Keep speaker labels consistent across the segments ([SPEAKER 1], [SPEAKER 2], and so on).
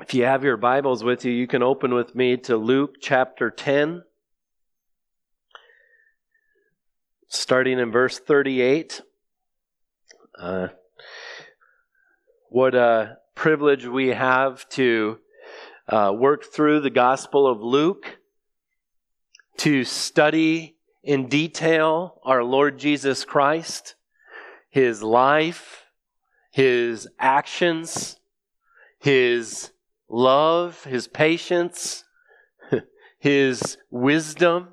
[SPEAKER 1] If you have your Bibles with you, you can open with me to Luke chapter 10, starting in verse 38. Uh, what a privilege we have to uh, work through the Gospel of Luke, to study in detail our Lord Jesus Christ, his life, his actions, his love, his patience, his wisdom.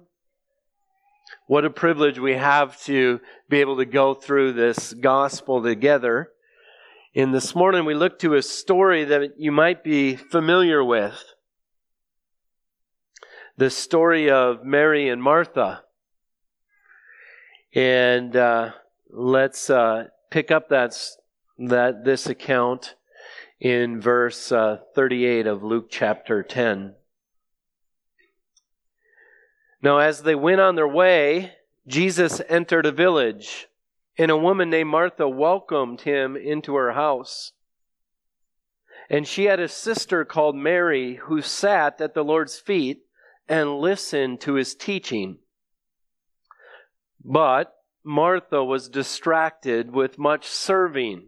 [SPEAKER 1] What a privilege we have to be able to go through this gospel together. And this morning we look to a story that you might be familiar with. The story of Mary and Martha. And uh, let's uh, pick up that, that this account in verse uh, 38 of Luke chapter 10. Now, as they went on their way, Jesus entered a village, and a woman named Martha welcomed him into her house. And she had a sister called Mary who sat at the Lord's feet and listened to his teaching. But Martha was distracted with much serving.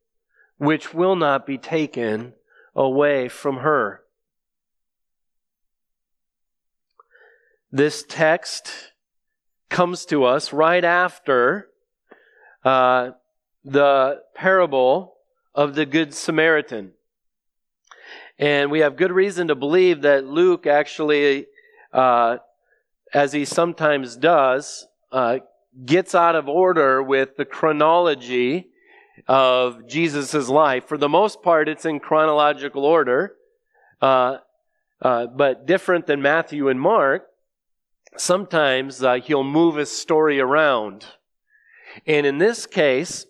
[SPEAKER 1] which will not be taken away from her. This text comes to us right after uh, the parable of the Good Samaritan. And we have good reason to believe that Luke actually, uh, as he sometimes does, uh, gets out of order with the chronology of Jesus' life. For the most part, it's in chronological order, uh, uh, but different than Matthew and Mark. Sometimes uh, he'll move his story around. And in this case,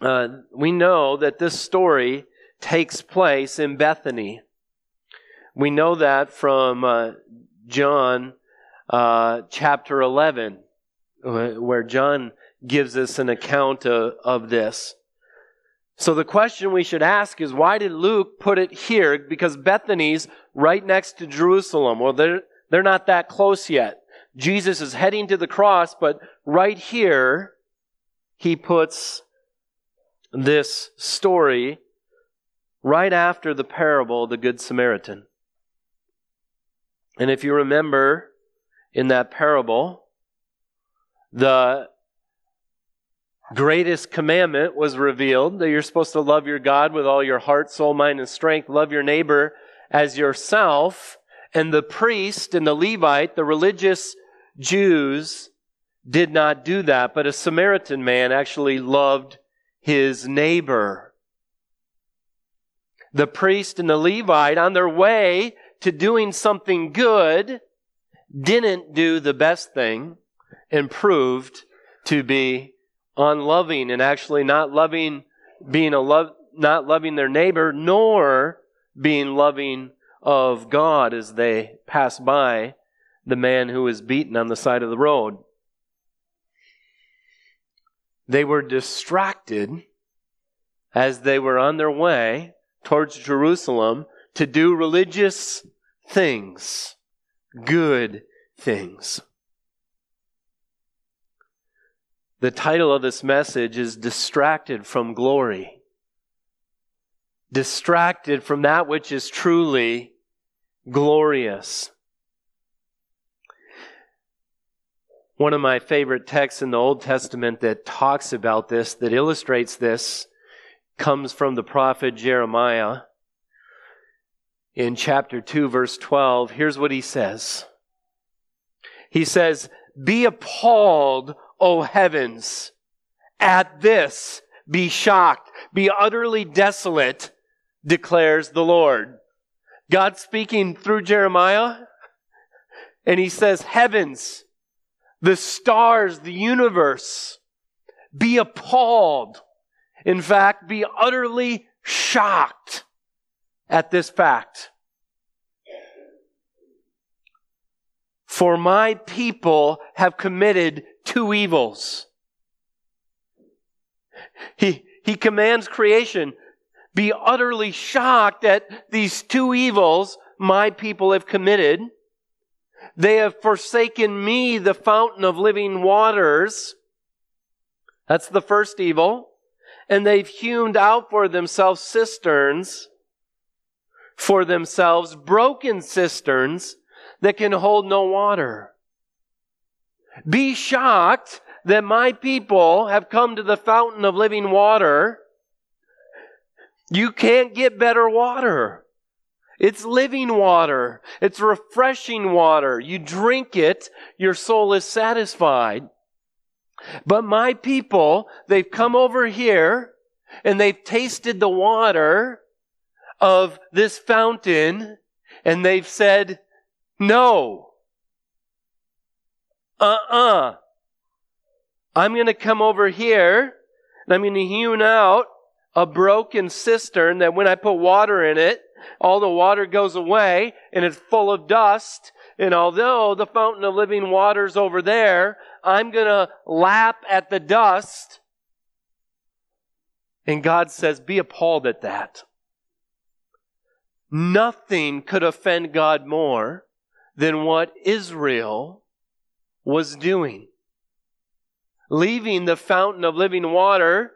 [SPEAKER 1] uh, we know that this story takes place in Bethany. We know that from uh, John uh, chapter 11, where John gives us an account of, of this. So the question we should ask is why did Luke put it here? Because Bethany's right next to Jerusalem. Well, they're, they're not that close yet. Jesus is heading to the cross, but right here, he puts this story right after the parable of the Good Samaritan. And if you remember in that parable, the greatest commandment was revealed that you're supposed to love your God with all your heart, soul, mind, and strength. Love your neighbor as yourself. And the priest and the Levite, the religious Jews, did not do that, but a Samaritan man actually loved his neighbor. The priest and the Levite, on their way to doing something good, didn't do the best thing and proved to be unloving and actually not loving, being a love, not loving their neighbor, nor being loving of God as they pass by the man who was beaten on the side of the road. They were distracted as they were on their way towards Jerusalem to do religious things, good things. The title of this message is Distracted from Glory. Distracted from that which is truly glorious. One of my favorite texts in the Old Testament that talks about this, that illustrates this, comes from the prophet Jeremiah. In chapter 2, verse 12, here's what he says. He says, Be appalled, O heavens, at this be shocked, be utterly desolate, declares the Lord. God speaking through Jeremiah, and he says, Heavens, the stars, the universe, be appalled. In fact, be utterly shocked at this fact. For my people have committed two evils. He, he commands creation, be utterly shocked at these two evils my people have committed. They have forsaken me, the fountain of living waters. That's the first evil. And they've hewn out for themselves cisterns for themselves, broken cisterns that can hold no water. Be shocked that my people have come to the fountain of living water. You can't get better water. It's living water. It's refreshing water. You drink it, your soul is satisfied. But my people, they've come over here and they've tasted the water of this fountain and they've said, no. Uh-uh. I'm going to come over here and I'm going to hew out a broken cistern that when I put water in it, all the water goes away and it's full of dust. And although the fountain of living water's over there, I'm going to lap at the dust. And God says, be appalled at that. Nothing could offend God more than what Israel was doing. Leaving the fountain of living water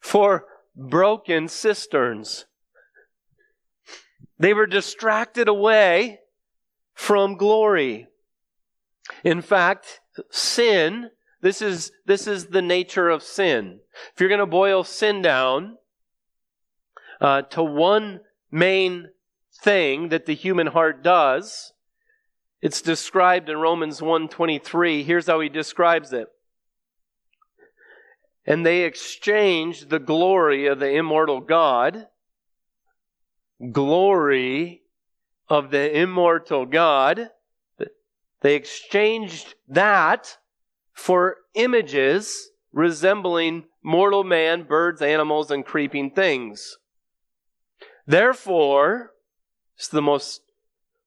[SPEAKER 1] for broken cisterns. They were distracted away from glory. In fact, sin, this is, this is the nature of sin. If you're going to boil sin down uh, to one main thing that the human heart does, it's described in Romans 1:23. Here's how he describes it. And they exchanged the glory of the immortal God, glory of the immortal God, they exchanged that for images resembling mortal man, birds, animals, and creeping things. Therefore, it's the most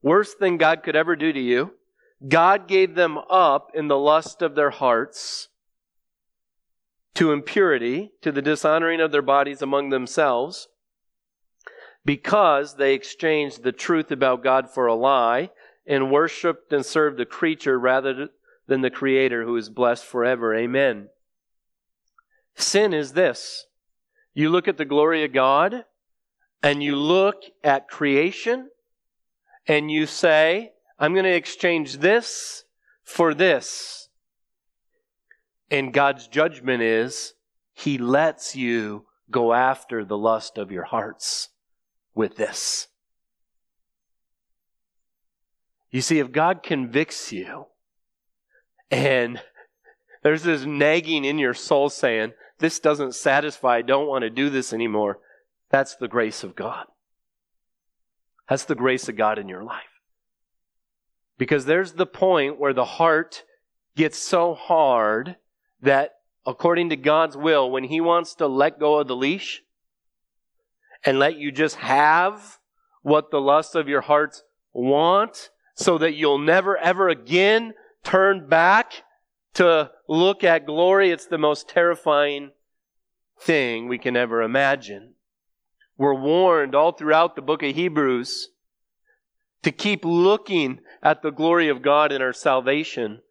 [SPEAKER 1] worst thing God could ever do to you. God gave them up in the lust of their hearts to impurity, to the dishonoring of their bodies among themselves, because they exchanged the truth about God for a lie and worshiped and served the creature rather than the Creator who is blessed forever. Amen. Sin is this. You look at the glory of God and you look at creation and you say, I'm going to exchange this for this. And God's judgment is He lets you go after the lust of your hearts with this. You see, if God convicts you and there's this nagging in your soul saying, This doesn't satisfy, I don't want to do this anymore, that's the grace of God. That's the grace of God in your life. Because there's the point where the heart gets so hard that, according to God's will, when He wants to let go of the leash and let you just have what the lusts of your hearts want, so that you'll never ever again turn back to look at glory, it's the most terrifying thing we can ever imagine. We're warned all throughout the book of Hebrews to keep looking at the glory of God in our salvation,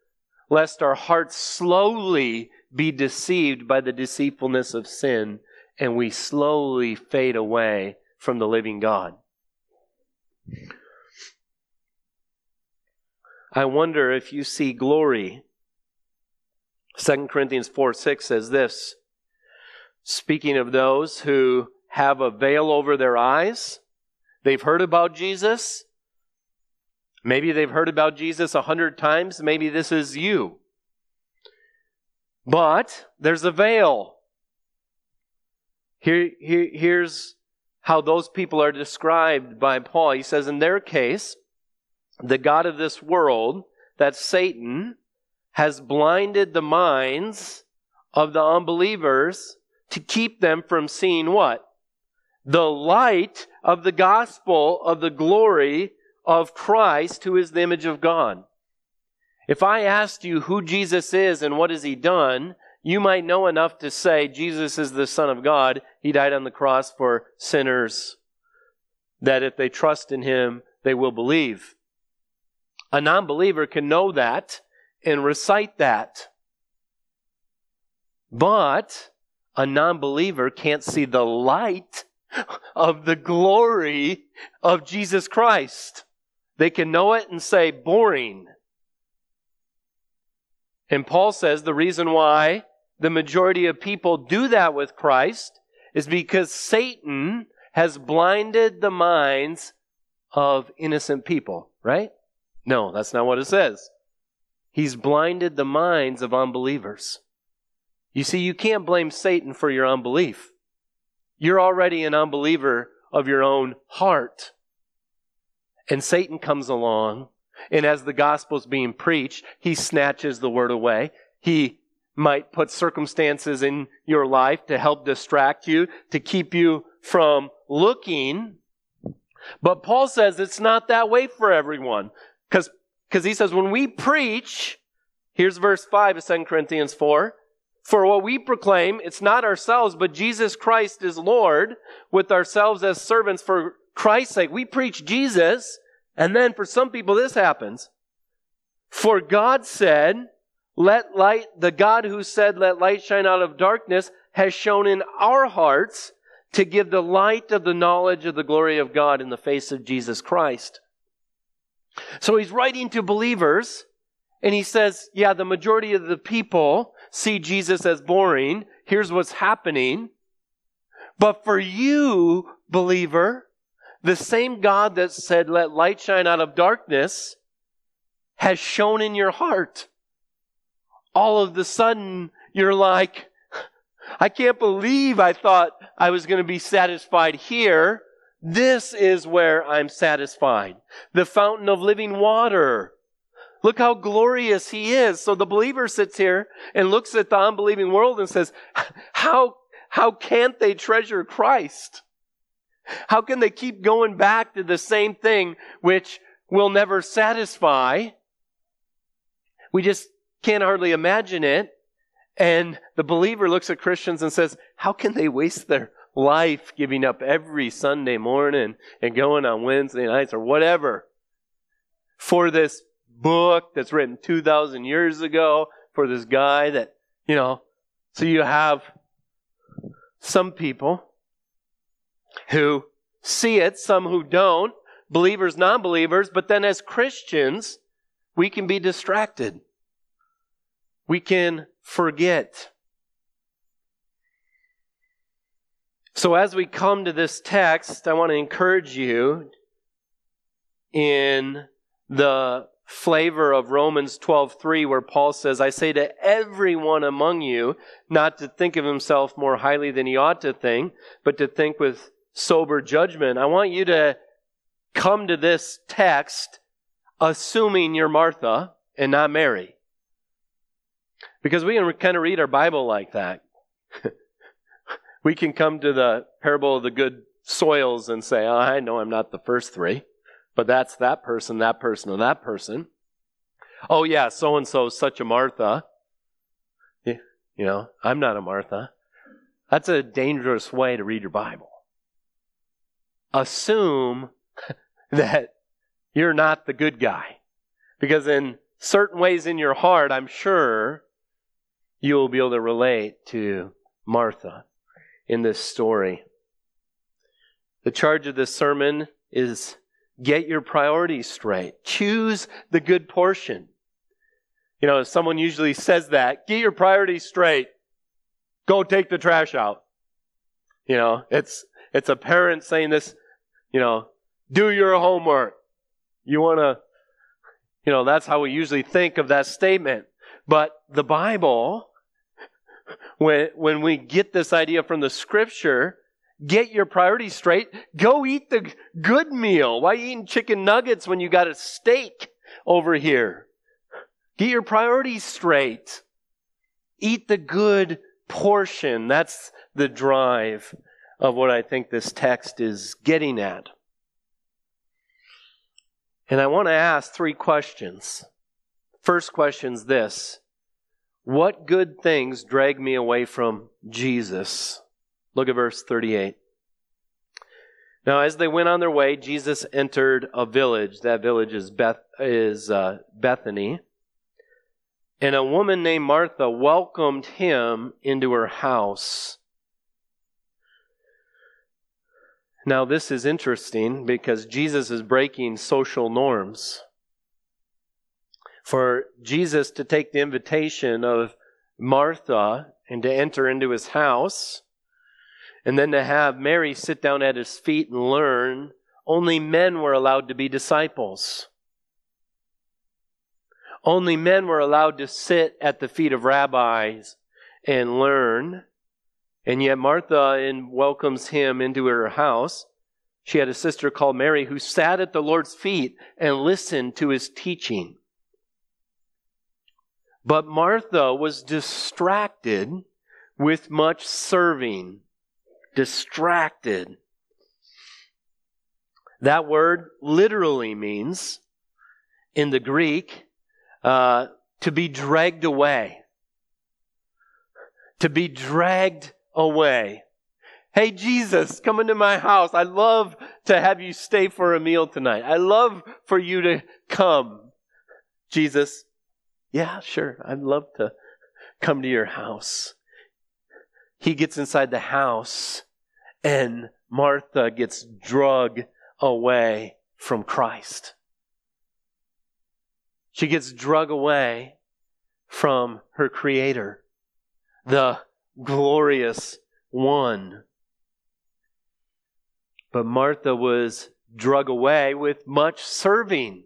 [SPEAKER 1] lest our hearts slowly be deceived by the deceitfulness of sin and we slowly fade away from the living God. I wonder if you see glory. 2 Corinthians 4 6 says this speaking of those who have a veil over their eyes. They've heard about Jesus. Maybe they've heard about Jesus a hundred times. Maybe this is you. But there's a veil. Here, here, here's how those people are described by Paul. He says, in their case, the God of this world, that Satan, has blinded the minds of the unbelievers to keep them from seeing what? The light of the gospel of the glory of Christ, who is the image of God. If I asked you who Jesus is and what has he done, you might know enough to say Jesus is the Son of God. He died on the cross for sinners, that if they trust in him, they will believe. A non believer can know that and recite that. But a non believer can't see the light of the glory of Jesus Christ. They can know it and say, boring. And Paul says the reason why the majority of people do that with Christ is because Satan has blinded the minds of innocent people, right? No, that's not what it says. He's blinded the minds of unbelievers. You see, you can't blame Satan for your unbelief. You're already an unbeliever of your own heart. And Satan comes along, and as the gospel's being preached, he snatches the word away. He might put circumstances in your life to help distract you, to keep you from looking. But Paul says it's not that way for everyone. Because he says, when we preach, here's verse 5 of 2 Corinthians 4. For what we proclaim, it's not ourselves, but Jesus Christ is Lord, with ourselves as servants for Christ's sake. We preach Jesus, and then for some people this happens. For God said, let light, the God who said, let light shine out of darkness, has shown in our hearts to give the light of the knowledge of the glory of God in the face of Jesus Christ. So he's writing to believers, and he says, Yeah, the majority of the people see Jesus as boring. Here's what's happening. But for you, believer, the same God that said, Let light shine out of darkness, has shown in your heart. All of the sudden, you're like, I can't believe I thought I was going to be satisfied here. This is where I'm satisfied. The fountain of living water. Look how glorious he is. So the believer sits here and looks at the unbelieving world and says, how, how can't they treasure Christ? How can they keep going back to the same thing which will never satisfy? We just can't hardly imagine it. And the believer looks at Christians and says, how can they waste their life giving up every Sunday morning and going on Wednesday nights or whatever for this book that's written 2,000 years ago, for this guy that, you know, so you have some people who see it, some who don't, believers, non believers, but then as Christians, we can be distracted. We can forget. So, as we come to this text, I want to encourage you in the flavor of Romans 12:3 where Paul says, "I say to everyone among you not to think of himself more highly than he ought to think, but to think with sober judgment." I want you to come to this text assuming you're Martha and not Mary. Because we can kind of read our Bible like that. we can come to the parable of the good soils and say, oh, I know I'm not the first three, but that's that person, that person, and that person. Oh, yeah, so and so such a Martha. You know, I'm not a Martha. That's a dangerous way to read your Bible. Assume that you're not the good guy. Because in certain ways in your heart, I'm sure you will be able to relate to Martha in this story. The charge of this sermon is get your priorities straight. Choose the good portion. You know, someone usually says that, get your priorities straight. Go take the trash out. You know, it's, it's a parent saying this, you know, do your homework. You want to, you know, that's how we usually think of that statement. But the Bible when, when we get this idea from the scripture, get your priorities straight. Go eat the good meal. Why are you eating chicken nuggets when you got a steak over here? Get your priorities straight. Eat the good portion. That's the drive of what I think this text is getting at. And I want to ask three questions. First question is this What good things drag me away from Jesus? Look at verse 38. Now, as they went on their way, Jesus entered a village. That village is, Beth, is uh, Bethany. And a woman named Martha welcomed him into her house. Now, this is interesting because Jesus is breaking social norms. For Jesus to take the invitation of Martha and to enter into his house, and then to have Mary sit down at his feet and learn, only men were allowed to be disciples. Only men were allowed to sit at the feet of rabbis and learn. And yet Martha welcomes him into her house. She had a sister called Mary who sat at the Lord's feet and listened to his teaching. But Martha was distracted with much serving. Distracted. That word literally means, in the Greek, uh, to be dragged away. To be dragged away. Hey, Jesus, come into my house. I love to have you stay for a meal tonight. I love for you to come. Jesus, yeah, sure. I'd love to come to your house. He gets inside the house and Martha gets drug away from Christ. She gets drug away from her Creator, the glorious one. But Martha was drug away with much serving.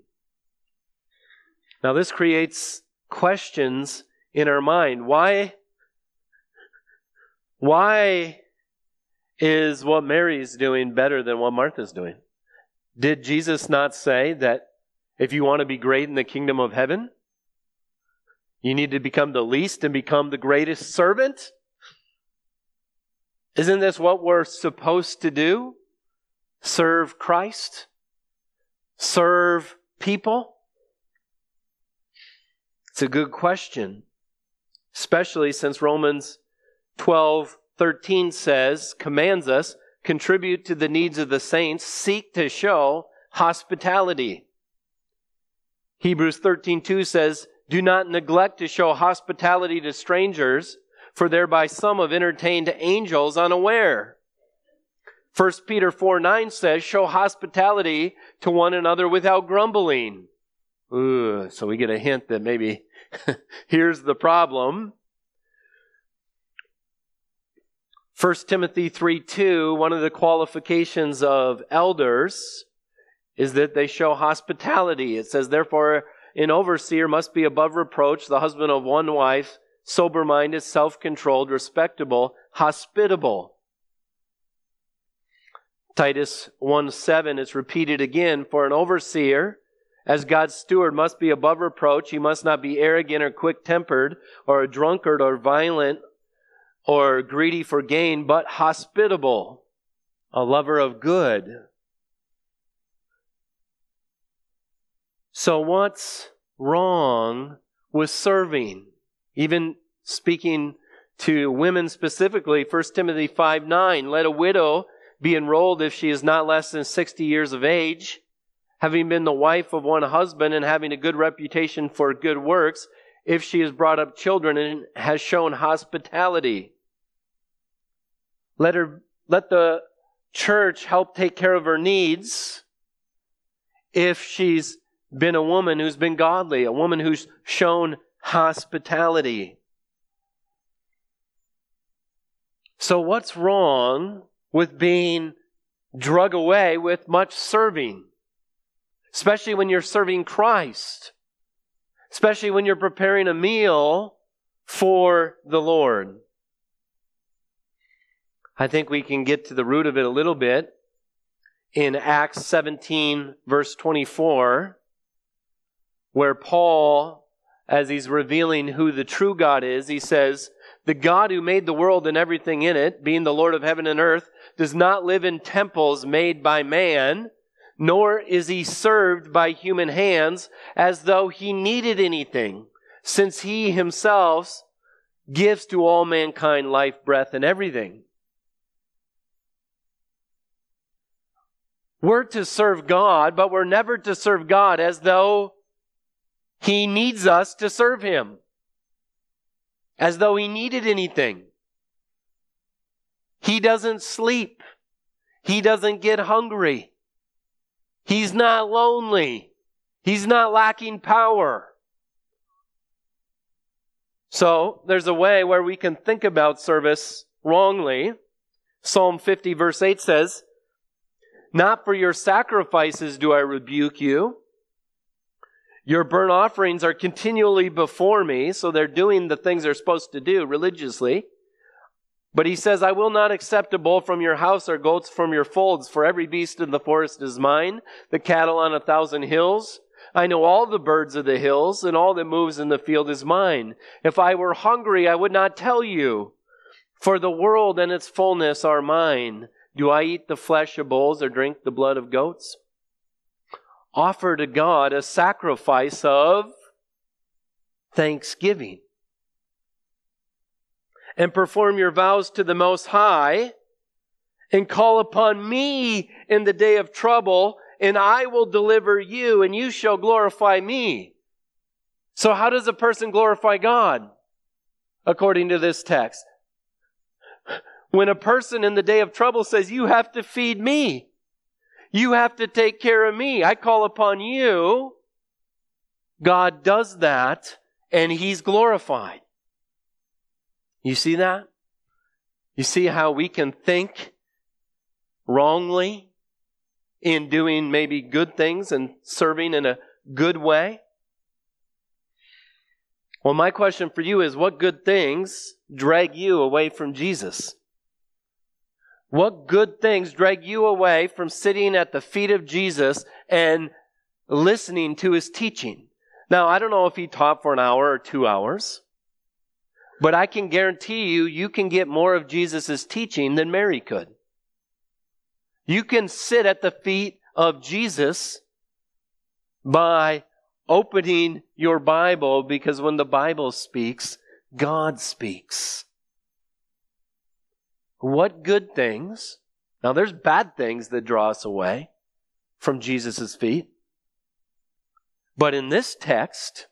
[SPEAKER 1] Now, this creates questions in our mind. Why? Why is what Mary's doing better than what Martha's doing? Did Jesus not say that if you want to be great in the kingdom of heaven, you need to become the least and become the greatest servant? Isn't this what we're supposed to do? Serve Christ? Serve people? It's a good question, especially since Romans 12 13 says, commands us, contribute to the needs of the saints, seek to show hospitality. Hebrews 13:2 says, "Do not neglect to show hospitality to strangers, for thereby some have entertained angels unaware." 1 Peter 4 9 says, Show hospitality to one another without grumbling. Ooh, so we get a hint that maybe here's the problem. 1 Timothy 3 2, one of the qualifications of elders is that they show hospitality. It says, Therefore, an overseer must be above reproach, the husband of one wife, sober minded, self controlled, respectable, hospitable. Titus 1 7 is repeated again for an overseer. As God's steward must be above reproach. He must not be arrogant or quick tempered or a drunkard or violent or greedy for gain, but hospitable, a lover of good. So, what's wrong with serving? Even speaking to women specifically, 1 Timothy 5 9, let a widow be enrolled if she is not less than 60 years of age, having been the wife of one husband and having a good reputation for good works, if she has brought up children and has shown hospitality. Let her, let the church help take care of her needs if she's been a woman who's been godly, a woman who's shown hospitality. So, what's wrong with being drug away with much serving, especially when you're serving Christ, especially when you're preparing a meal for the Lord. I think we can get to the root of it a little bit in Acts 17, verse 24, where Paul, as he's revealing who the true God is, he says, The God who made the world and everything in it, being the Lord of heaven and earth, does not live in temples made by man, nor is he served by human hands as though he needed anything, since he himself gives to all mankind life, breath, and everything. We're to serve God, but we're never to serve God as though He needs us to serve Him. As though He needed anything. He doesn't sleep. He doesn't get hungry. He's not lonely. He's not lacking power. So there's a way where we can think about service wrongly. Psalm 50 verse 8 says, Not for your sacrifices do I rebuke you. Your burnt offerings are continually before me, so they're doing the things they're supposed to do religiously. But he says, I will not accept a bull from your house or goats from your folds, for every beast in the forest is mine, the cattle on a thousand hills. I know all the birds of the hills, and all that moves in the field is mine. If I were hungry, I would not tell you, for the world and its fullness are mine. Do I eat the flesh of bulls or drink the blood of goats? Offer to God a sacrifice of thanksgiving and perform your vows to the Most High, and call upon me in the day of trouble, and I will deliver you, and you shall glorify me. So, how does a person glorify God? According to this text. When a person in the day of trouble says, You have to feed me, you have to take care of me, I call upon you, God does that, and He's glorified. You see that? You see how we can think wrongly in doing maybe good things and serving in a good way? Well, my question for you is what good things drag you away from Jesus? What good things drag you away from sitting at the feet of Jesus and listening to his teaching? Now, I don't know if he taught for an hour or two hours. But I can guarantee you, you can get more of Jesus' teaching than Mary could. You can sit at the feet of Jesus by opening your Bible because when the Bible speaks, God speaks. What good things? Now there's bad things that draw us away from Jesus' feet. But in this text,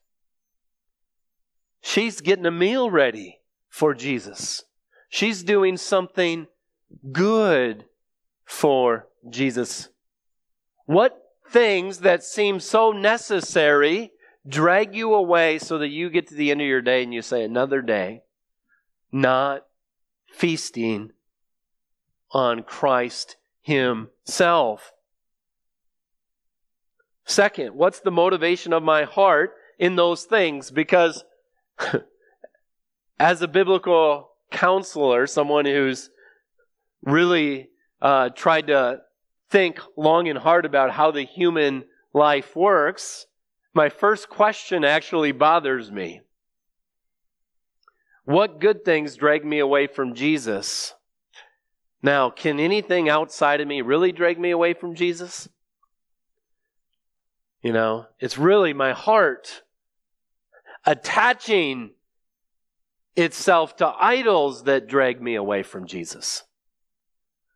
[SPEAKER 1] She's getting a meal ready for Jesus. She's doing something good for Jesus. What things that seem so necessary drag you away so that you get to the end of your day and you say, another day, not feasting on Christ Himself? Second, what's the motivation of my heart in those things? Because as a biblical counselor, someone who's really uh, tried to think long and hard about how the human life works, my first question actually bothers me. What good things drag me away from Jesus? Now, can anything outside of me really drag me away from Jesus? You know, it's really my heart attaching itself to idols that drag me away from Jesus.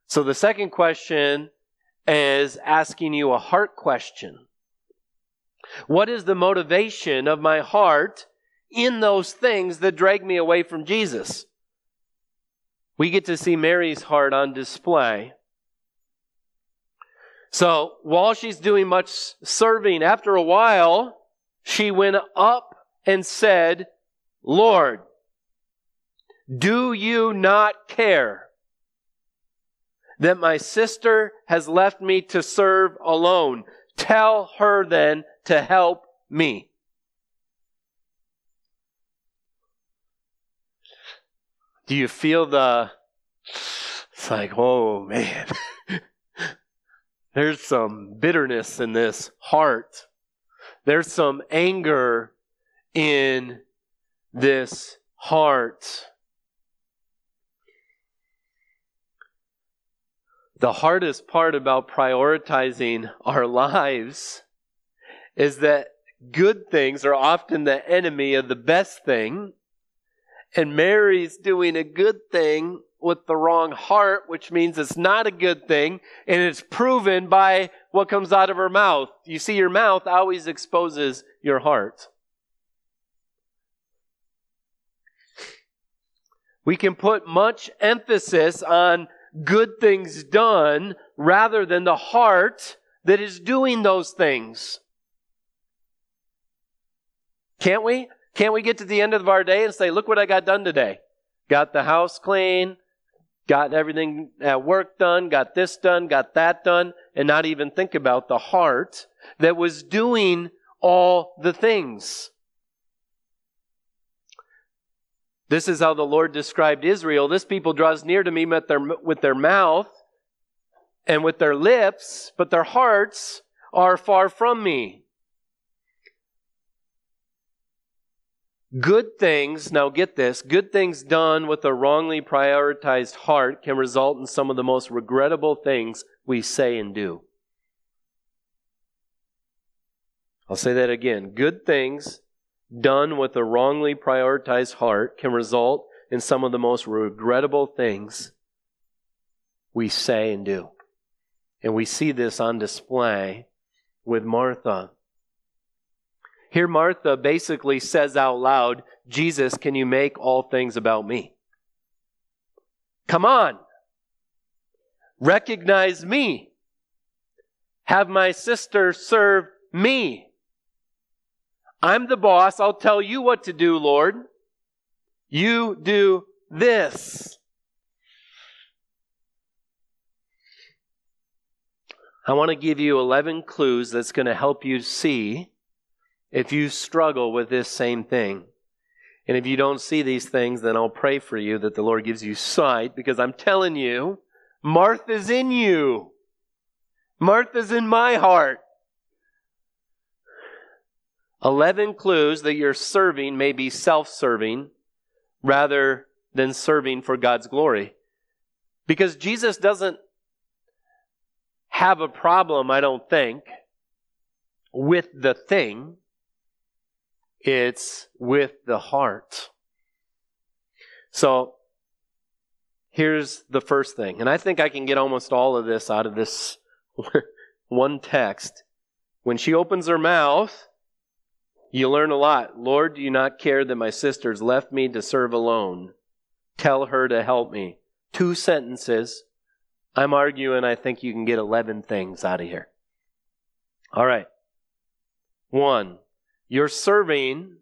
[SPEAKER 1] So the second question is asking you a heart question. What is the motivation of my heart in those things that drag me away from Jesus? We get to see Mary's heart on display. So while she's doing much serving, after a while, she went up and said, Lord, do you not care that my sister has left me to serve alone? Tell her then to help me. Do you feel the It's like, oh man, there's some bitterness in this heart. There's some anger in this heart. The hardest part about prioritizing our lives is that good things are often the enemy of the best thing. And Mary's doing a good thing with the wrong heart, which means it's not a good thing. And it's proven by what comes out of her mouth. You see, your mouth always exposes your heart. We can put much emphasis on good things done rather than the heart that is doing those things. Can't we? Can't we get to the end of our day and say, look what I got done today? Got the house clean, got everything at work done, got this done, got that done, and not even think about the heart that was doing all the things. This is how the Lord described Israel. This people draws near to me with their, with their mouth and with their lips, but their hearts are far from me. Good things, now get this, good things done with a wrongly prioritized heart can result in some of the most regrettable things we say and do. I'll say that again. Good things done with a wrongly prioritized heart can result in some of the most regrettable things we say and do. And we see this on display with Martha. Here, Martha basically says out loud, Jesus, can you make all things about me? Come on. Recognize me. Have my sister serve me. I'm the boss. I'll tell you what to do, Lord. You do this. I want to give you 11 clues that's going to help you see if you struggle with this same thing. And if you don't see these things, then I'll pray for you that the Lord gives you sight because I'm telling you, Martha's in you. Martha's in my heart. 11 clues that your serving may be self serving rather than serving for God's glory. Because Jesus doesn't have a problem, I don't think, with the thing. It's with the heart. So, here's the first thing. And I think I can get almost all of this out of this one text. When she opens her mouth, you learn a lot. Lord, do you not care that my sisters left me to serve alone? Tell her to help me. Two sentences. I'm arguing I think you can get 11 things out of here. All right. One, your serving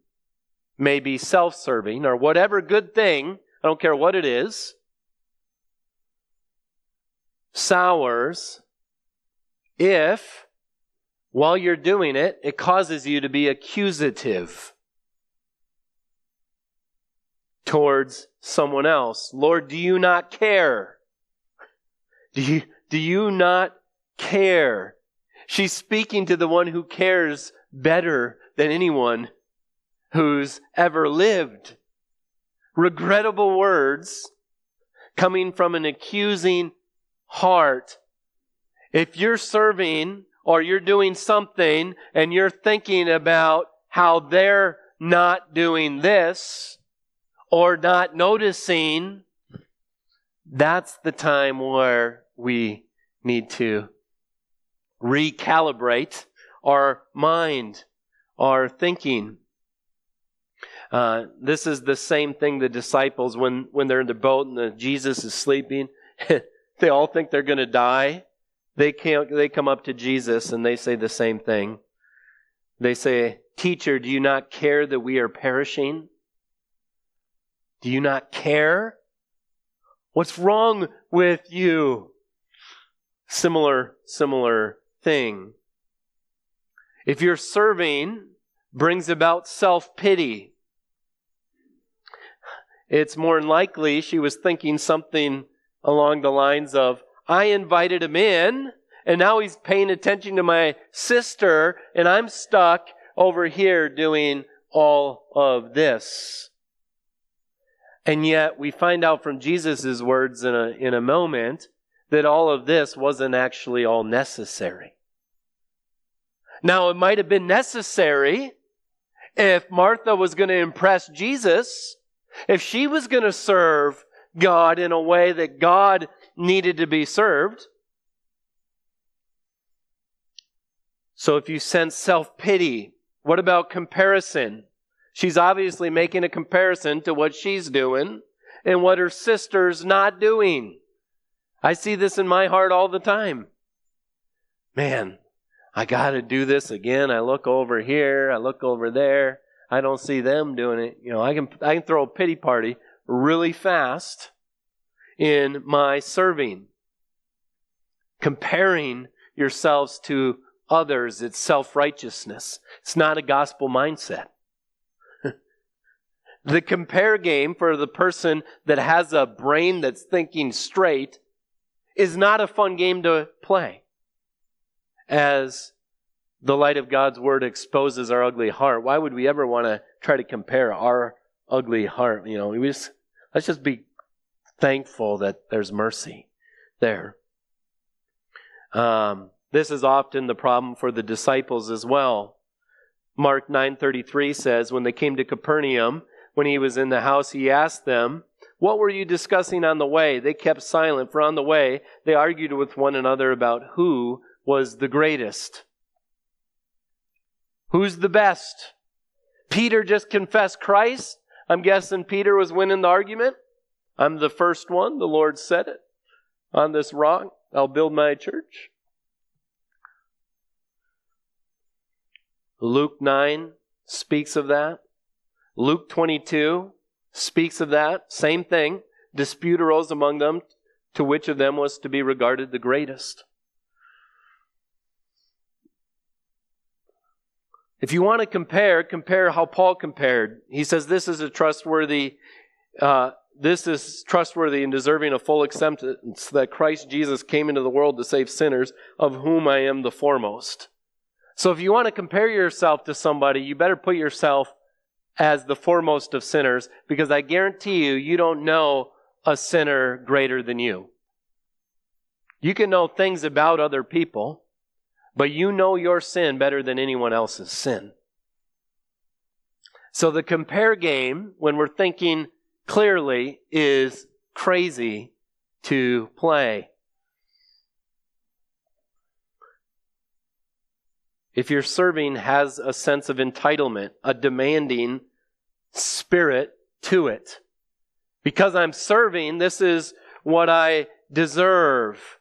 [SPEAKER 1] may be self serving or whatever good thing, I don't care what it is, sours if while you're doing it, it causes you to be accusative towards someone else. Lord, do you not care? Do you, do you not care? She's speaking to the one who cares better than anyone who's ever lived. Regrettable words coming from an accusing heart. If you're serving or you're doing something and you're thinking about how they're not doing this or not noticing, that's the time where we need to recalibrate our mind, our thinking. Uh, this is the same thing the disciples, when, when they're in the boat and the, Jesus is sleeping, they all think they're going to die. They, can't, they come up to Jesus and they say the same thing. They say, Teacher, do you not care that we are perishing? Do you not care? What's wrong with you? Similar, similar thing. If your serving brings about self pity, it's more than likely she was thinking something along the lines of, I invited him in, and now he's paying attention to my sister, and I'm stuck over here doing all of this. And yet we find out from Jesus' words in a, in a moment that all of this wasn't actually all necessary. Now, it might have been necessary if Martha was going to impress Jesus, if she was going to serve God in a way that God needed to be served. So if you sense self pity, what about comparison? She's obviously making a comparison to what she's doing and what her sister's not doing. I see this in my heart all the time. Man, I got to do this again. I look over here, I look over there. I don't see them doing it. You know, I can I can throw a pity party really fast in my serving. Comparing yourselves to others, it's self-righteousness. It's not a gospel mindset. the compare game for the person that has a brain that's thinking straight is not a fun game to play. As the light of God's word exposes our ugly heart, why would we ever want to try to compare our ugly heart? You know, we just, let's just be thankful that there's mercy there. Um, this is often the problem for the disciples as well. Mark 9:33 says when they came to Capernaum, when he was in the house, he asked them, "What were you discussing on the way?" They kept silent, for on the way they argued with one another about who was the greatest. Who's the best? Peter just confessed Christ. I'm guessing Peter was winning the argument. I'm the first one. The Lord said it. On this rock, I'll build my church. Luke 9 speaks of that. Luke 22 speaks of that. Same thing. Dispute arose among them to which of them was to be regarded the greatest. If you want to compare, compare how Paul compared. He says this is a trustworthy uh, this is trustworthy and deserving of full acceptance that Christ Jesus came into the world to save sinners, of whom I am the foremost. So if you want to compare yourself to somebody, you better put yourself as the foremost of sinners, because I guarantee you, you don't know a sinner greater than you. You can know things about other people, but you know your sin better than anyone else's sin. So the compare game, when we're thinking clearly is crazy to play. If your serving has a sense of entitlement, a demanding spirit to it. Because I'm serving, this is what I deserve.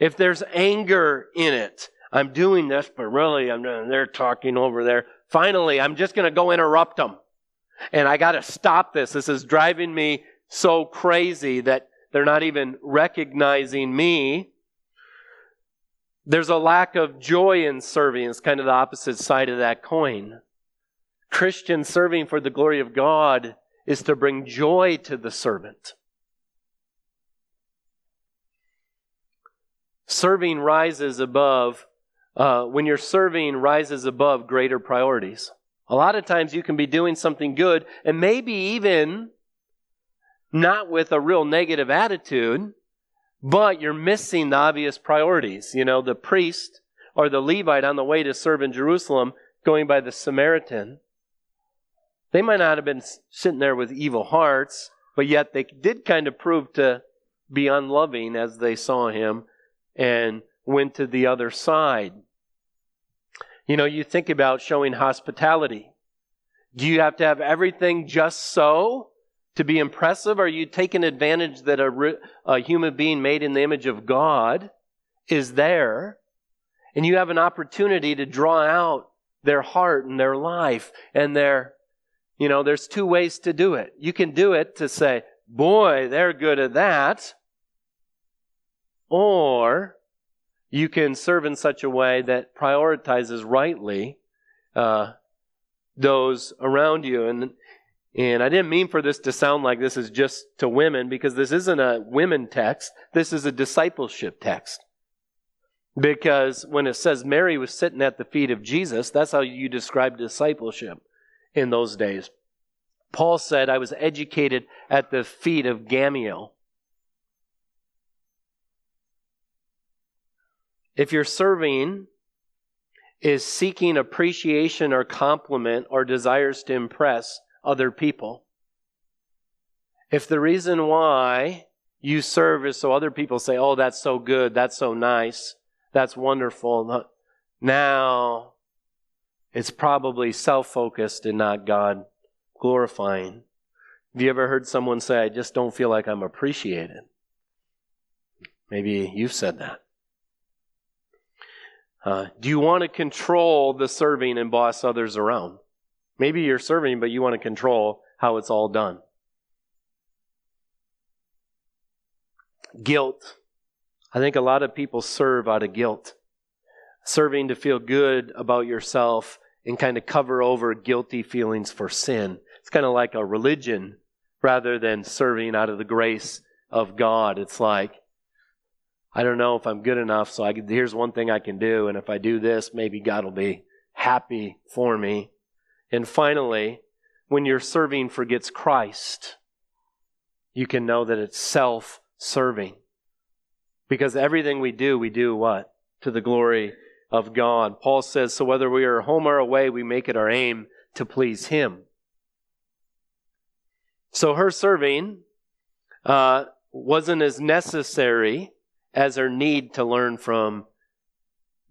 [SPEAKER 1] If there's anger in it, I'm doing this, but really I'm uh, they're talking over there. Finally, I'm just going to go interrupt them. And I got to stop this. This is driving me so crazy that they're not even recognizing me. There's a lack of joy in serving. It's kind of the opposite side of that coin. Christian serving for the glory of God is to bring joy to the servant. Serving rises above, uh, when you're serving, rises above greater priorities. A lot of times you can be doing something good and maybe even not with a real negative attitude, but you're missing the obvious priorities. You know, the priest or the Levite on the way to serve in Jerusalem going by the Samaritan. They might not have been sitting there with evil hearts, but yet they did kind of prove to be unloving as they saw him and went to the other side. You know, you think about showing hospitality. Do you have to have everything just so to be impressive? Are you taking advantage that a, a human being made in the image of God is there and you have an opportunity to draw out their heart and their life and their, you know, there's two ways to do it. You can do it to say, boy, they're good at that. Or you can serve in such a way that prioritizes rightly uh, those around you. And And I didn't mean for this to sound like this is just to women because this isn't a women text. This is a discipleship text. Because when it says Mary was sitting at the feet of Jesus, that's how you describe discipleship in those days. Paul said, I was educated at the feet of Gamaliel. If you're serving is seeking appreciation or compliment or desires to impress other people. If the reason why you serve is so other people say, oh, that's so good, that's so nice, that's wonderful, now it's probably self focused and not God glorifying. Have you ever heard someone say, I just don't feel like I'm appreciated? Maybe you've said that. Uh, do you want to control the serving and boss others around? Maybe you're serving, but you want to control how it's all done. Guilt. I think a lot of people serve out of guilt. Serving to feel good about yourself and kind of cover over guilty feelings for sin. It's kind of like a religion rather than serving out of the grace of God. It's like, I don't know if I'm good enough, so I can, here's one thing I can do, and if I do this, maybe God will be happy for me. And finally, when your serving forgets Christ, you can know that it's self serving. Because everything we do, we do what? To the glory of God. Paul says, So whether we are home or away, we make it our aim to please Him. So her serving uh, wasn't as necessary as her need to learn from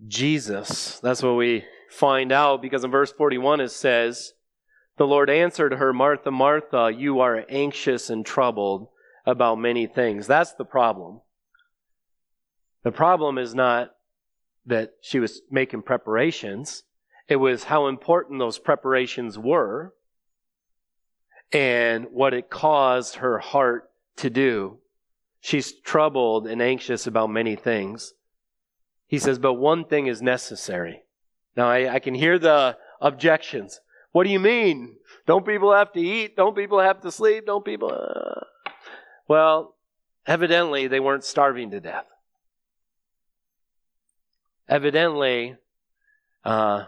[SPEAKER 1] Jesus. That's what we find out because in verse 41 it says, The Lord answered her, Martha, Martha, you are anxious and troubled about many things. That's the problem. The problem is not that she was making preparations, it was how important those preparations were and what it caused her heart to do. She's troubled and anxious about many things. He says, but one thing is necessary. Now I, I can hear the objections. What do you mean? Don't people have to eat? Don't people have to sleep? Don't people? Uh... Well, evidently they weren't starving to death. Evidently, uh,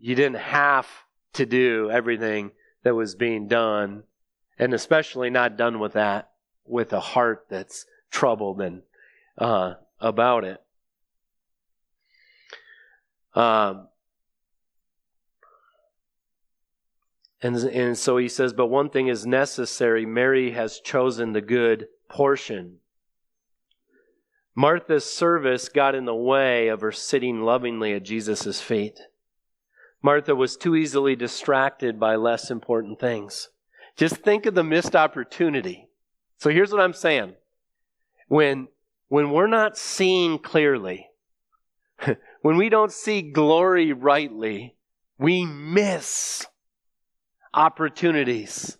[SPEAKER 1] you didn't have to do everything that was being done, and especially not done with that with a heart that's troubled and uh, about it. Um, and, and so he says, but one thing is necessary. Mary has chosen the good portion. Martha's service got in the way of her sitting lovingly at Jesus' feet. Martha was too easily distracted by less important things. Just think of the missed opportunity so here's what I'm saying. When, when we're not seeing clearly, when we don't see glory rightly, we miss opportunities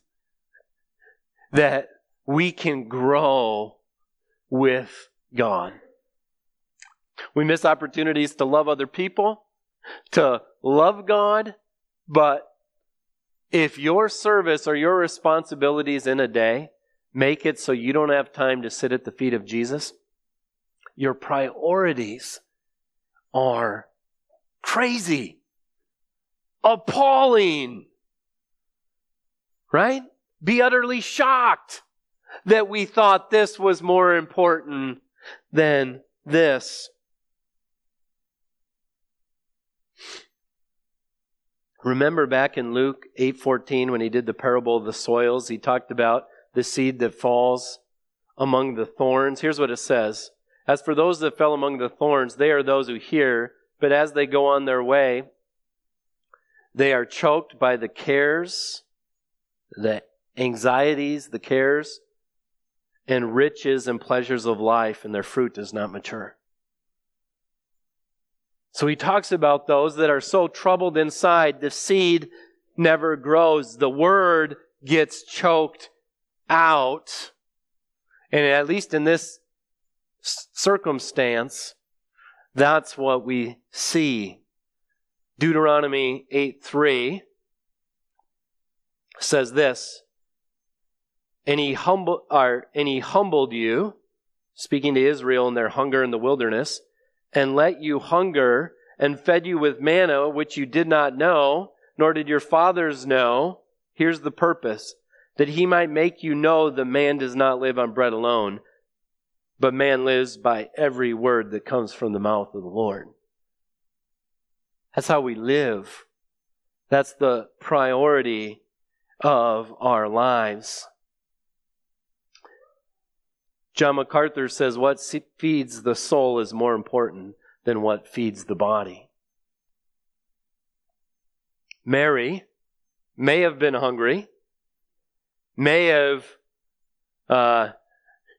[SPEAKER 1] that we can grow with God. We miss opportunities to love other people, to love God, but if your service or your responsibilities in a day make it so you don't have time to sit at the feet of Jesus, your priorities are crazy, appalling, right? Be utterly shocked that we thought this was more important than this. Remember back in Luke 8:14 when he did the parable of the soils, he talked about the seed that falls among the thorns. Here's what it says As for those that fell among the thorns, they are those who hear, but as they go on their way, they are choked by the cares, the anxieties, the cares, and riches and pleasures of life, and their fruit does not mature. So he talks about those that are so troubled inside, the seed never grows, the word gets choked out, and at least in this circumstance, that's what we see. Deuteronomy 8 3. says this, and he humble or, and he humbled you, speaking to Israel in their hunger in the wilderness, and let you hunger and fed you with manna which you did not know, nor did your fathers know. Here's the purpose that he might make you know that man does not live on bread alone, but man lives by every word that comes from the mouth of the Lord. That's how we live. That's the priority of our lives. John MacArthur says what feeds the soul is more important than what feeds the body. Mary may have been hungry, may have uh,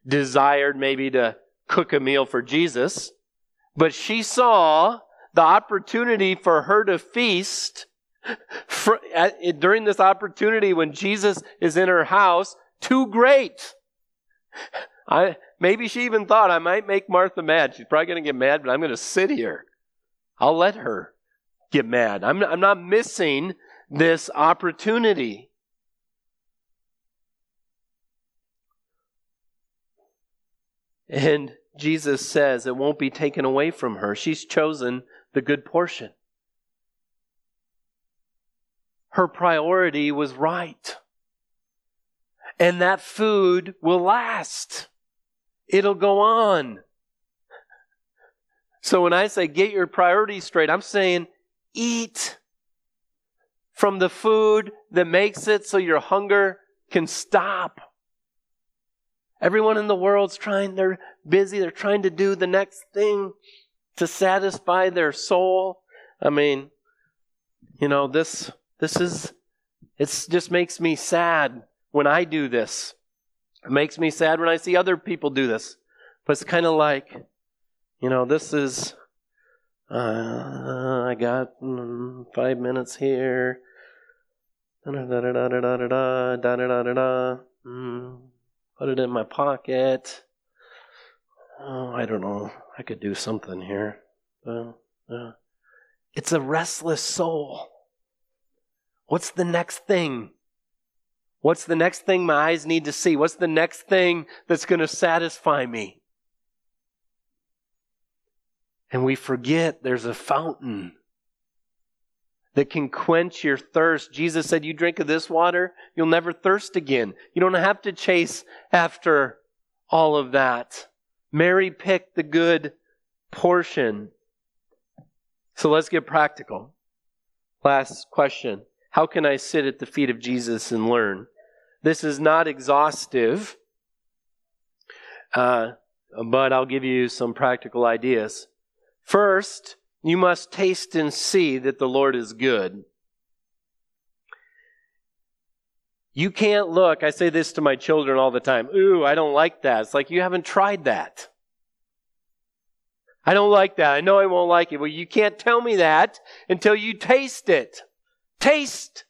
[SPEAKER 1] desired maybe to cook a meal for Jesus, but she saw the opportunity for her to feast for, at, during this opportunity when Jesus is in her house too great. I, maybe she even thought I might make Martha mad. She's probably going to get mad, but I'm going to sit here. I'll let her get mad. I'm, I'm not missing this opportunity. And Jesus says it won't be taken away from her. She's chosen the good portion. Her priority was right. And that food will last. It'll go on. So when I say get your priorities straight, I'm saying eat from the food that makes it so your hunger can stop. Everyone in the world's trying, they're busy, they're trying to do the next thing to satisfy their soul. I mean, you know, this this is it just makes me sad when I do this. It makes me sad when I see other people do this. But it's kind of like, you know, this is, uh, I got mm, five minutes here. Da da da da da da da da da da da. Put it in my pocket. Oh, I don't know. I could do something here. Uh, uh. It's a restless soul. What's the next thing? What's the next thing my eyes need to see? What's the next thing that's going to satisfy me? And we forget there's a fountain that can quench your thirst. Jesus said, You drink of this water, you'll never thirst again. You don't have to chase after all of that. Mary picked the good portion. So let's get practical. Last question How can I sit at the feet of Jesus and learn? This is not exhaustive, uh, but I'll give you some practical ideas. First, you must taste and see that the Lord is good. You can't look, I say this to my children all the time, ooh, I don't like that. It's like you haven't tried that. I don't like that. I know I won't like it. Well, you can't tell me that until you taste it. Taste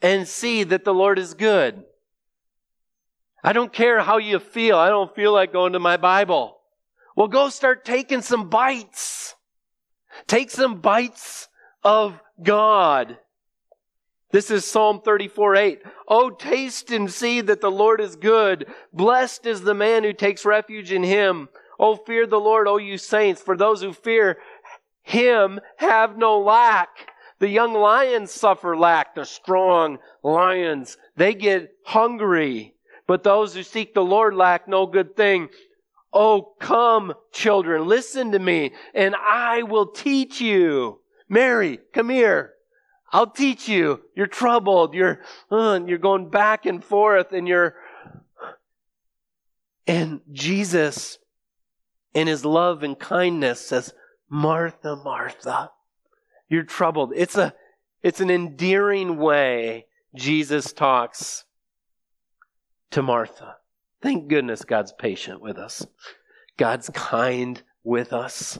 [SPEAKER 1] and see that the Lord is good. I don't care how you feel. I don't feel like going to my Bible. Well, go start taking some bites. Take some bites of God. This is Psalm 34 8. Oh, taste and see that the Lord is good. Blessed is the man who takes refuge in him. Oh, fear the Lord, O you saints, for those who fear him have no lack. The young lions suffer lack. The strong lions, they get hungry. But those who seek the Lord lack no good thing. Oh, come, children, listen to me, and I will teach you. Mary, come here. I'll teach you. You're troubled. You're, uh, you're going back and forth, and you're. And Jesus, in his love and kindness, says, Martha, Martha, you're troubled. It's a, it's an endearing way Jesus talks to Martha. Thank goodness God's patient with us. God's kind with us.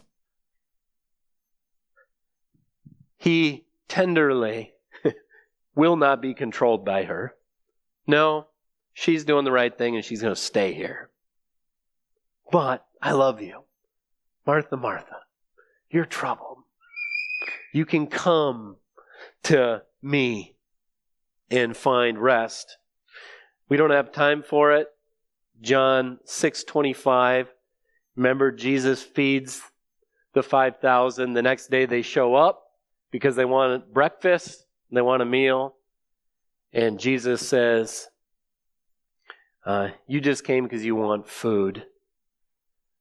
[SPEAKER 1] He tenderly will not be controlled by her. No, she's doing the right thing and she's going to stay here. But I love you. Martha, Martha, you're troubled. You can come to me. and find rest. We don't have time for it. John 6:25. Remember Jesus feeds the 5,000. The next day they show up because they want breakfast, they want a meal. And Jesus says, uh, You just came because you want food.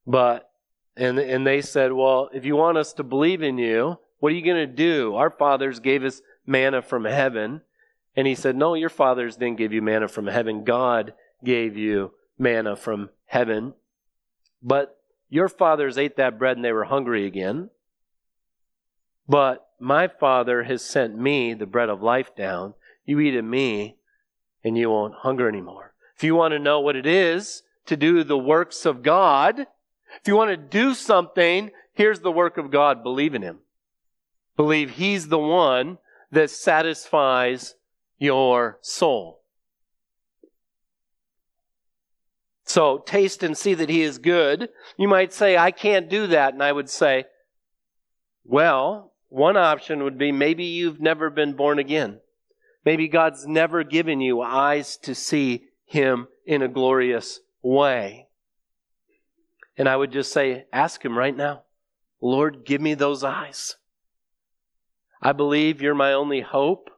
[SPEAKER 1] But, and, and they said, Well, if you want us to believe in you, what are you going to do? Our fathers gave us manna from heaven. And he said, No, your fathers didn't give you manna from heaven. God gave you manna from heaven. But your fathers ate that bread and they were hungry again. But my Father has sent me the bread of life down. You eat of me, and you won't hunger anymore. If you want to know what it is to do the works of God, if you want to do something, here's the work of God believe in Him. Believe He's the one that satisfies your soul. So taste and see that He is good. You might say, I can't do that. And I would say, well, one option would be maybe you've never been born again. Maybe God's never given you eyes to see Him in a glorious way. And I would just say, ask Him right now, Lord, give me those eyes. I believe you're my only hope.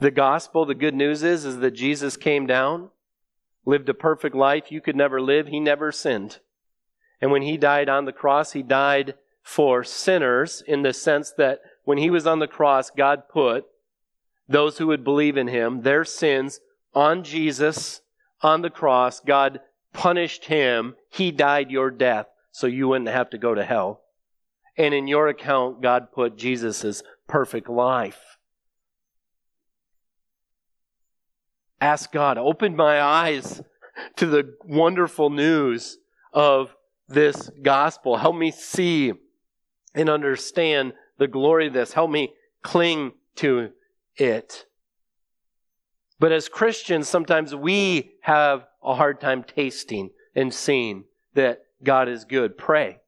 [SPEAKER 1] The gospel, the good news is, is that Jesus came down, lived a perfect life you could never live. He never sinned. And when he died on the cross, he died for sinners in the sense that when he was on the cross, God put those who would believe in him, their sins on Jesus on the cross. God punished him. He died your death so you wouldn't have to go to hell. And in your account, God put Jesus' perfect life. Ask God, open my eyes to the wonderful news of this gospel. Help me see and understand the glory of this. Help me cling to it. But as Christians, sometimes we have a hard time tasting and seeing that God is good. Pray.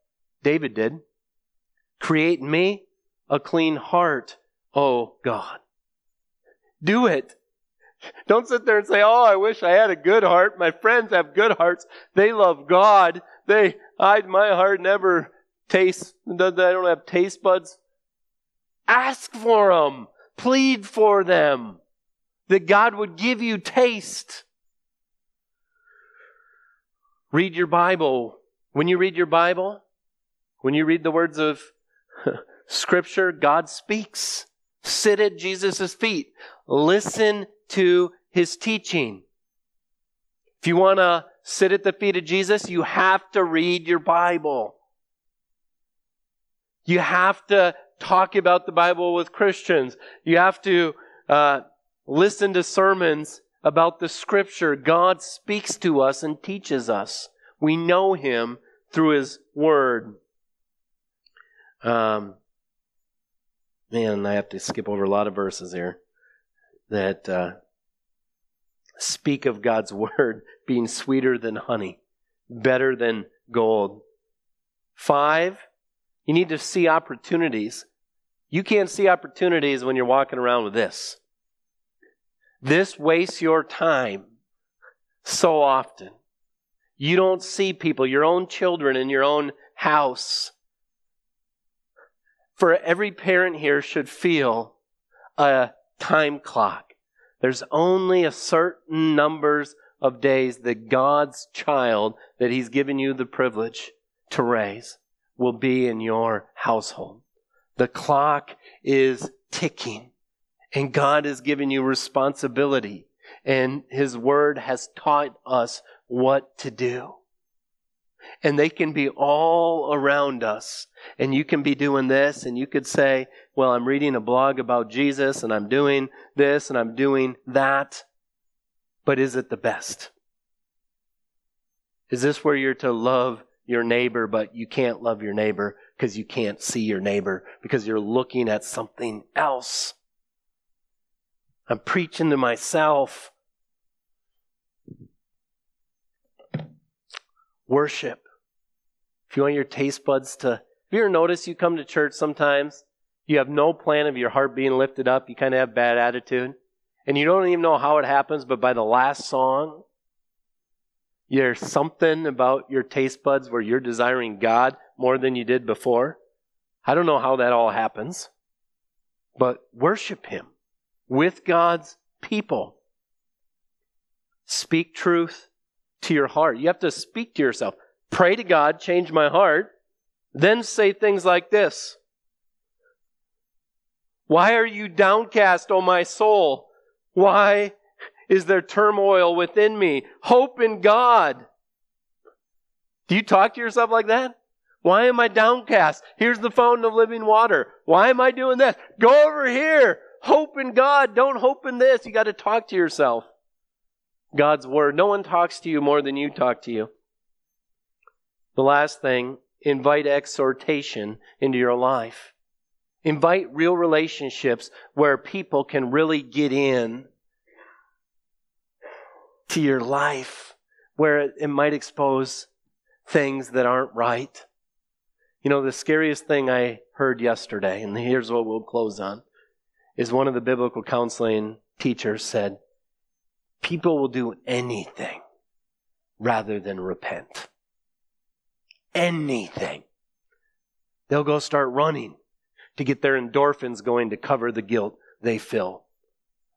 [SPEAKER 1] David did. Create in me a clean heart, O God. Do it. Don't sit there and say, Oh, I wish I had a good heart. My friends have good hearts. They love God. They, I, my heart never taste, I don't have taste buds. Ask for them. Plead for them. That God would give you taste. Read your Bible. When you read your Bible, when you read the words of Scripture, God speaks. Sit at Jesus' feet. Listen to his teaching. If you want to sit at the feet of Jesus, you have to read your Bible. You have to talk about the Bible with Christians. You have to uh, listen to sermons about the Scripture. God speaks to us and teaches us. We know Him through His Word. Um, man, I have to skip over a lot of verses here that uh, speak of God's Word being sweeter than honey, better than gold. Five, you need to see opportunities. You can't see opportunities when you're walking around with this. This wastes your time so often. You don't see people, your own children in your own house. For every parent here should feel a time clock. There's only a certain numbers of days that God's child that He's given you the privilege to raise will be in your household. The clock is ticking and God has given you responsibility and His Word has taught us what to do. And they can be all around us. And you can be doing this and you could say, well, I'm reading a blog about Jesus and I'm doing this and I'm doing that. But is it the best? Is this where you're to love your neighbor, but you can't love your neighbor because you can't see your neighbor because you're looking at something else. I'm preaching to myself. Worship. If you want your taste buds to, have you ever noticed you come to church sometimes, you have no plan of your heart being lifted up, you kind of have bad attitude? and you don't even know how it happens, but by the last song, there's something about your taste buds where you're desiring God more than you did before. I don't know how that all happens, but worship Him with God's people. Speak truth to your heart. You have to speak to yourself. Pray to God, change my heart. Then say things like this Why are you downcast, O my soul? Why is there turmoil within me? Hope in God. Do you talk to yourself like that? Why am I downcast? Here's the fountain of living water. Why am I doing this? Go over here. Hope in God. Don't hope in this. You got to talk to yourself. God's word. No one talks to you more than you talk to you. The last thing, invite exhortation into your life. Invite real relationships where people can really get in to your life, where it, might expose things that aren't right. You know, the scariest thing I heard yesterday, and here's what we'll close on, is one of the biblical counseling teachers said, People will do anything rather than repent. Anything. They'll go start running to get their endorphins going to cover the guilt they feel.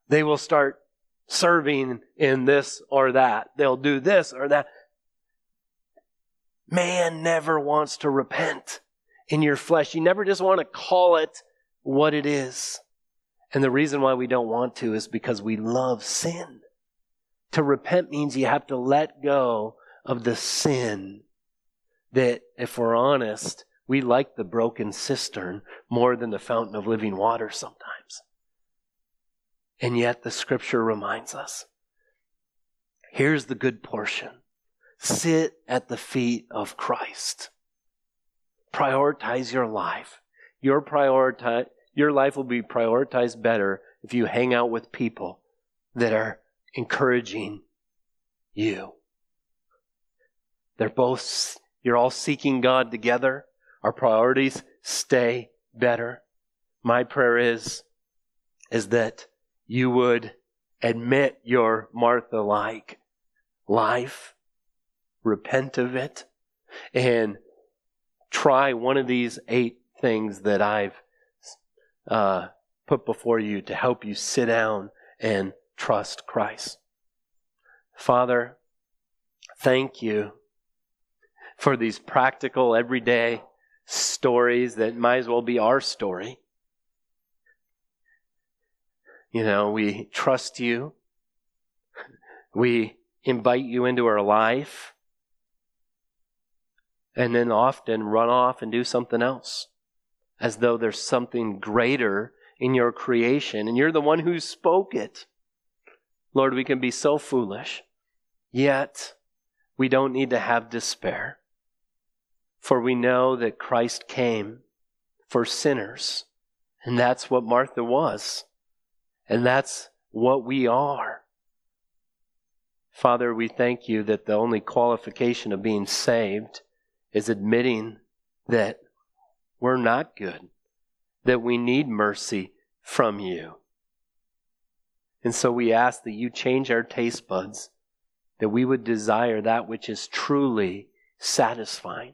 [SPEAKER 1] They will start serving in this or that. They'll do this or that. Man never wants to repent in your flesh. You never just want to call it what it is. And the reason why we don't want to is because we love sin. To repent means you have to let go of the sin that, if we're honest, we like the broken cistern more than the fountain of living water sometimes. And yet the scripture reminds us here's the good portion sit at the feet of Christ. Prioritize your life. Your prioritize, your life will be prioritized better if you hang out with people that are encouraging you. They're both, you're all seeking God together. Our priorities stay better. My prayer is, is that you would admit your Martha like life, repent of it, and try one of these eight things that I've uh, put before you to help you sit down and trust Christ. Father, thank you for these practical, everyday stories that might as well be our story. You know, we trust you. We invite you into our life. And then often run off and do something else as though there's something greater in your creation and you're the one who spoke it. Lord, we can be so foolish, yet we don't need to have despair. For we know that Christ came for sinners, and that's what Martha was, and that's what we are. Father, we thank you that the only qualification of being saved is admitting that we're not good, that we need mercy from you. And so we ask that you change our taste buds, that we would desire that which is truly satisfying.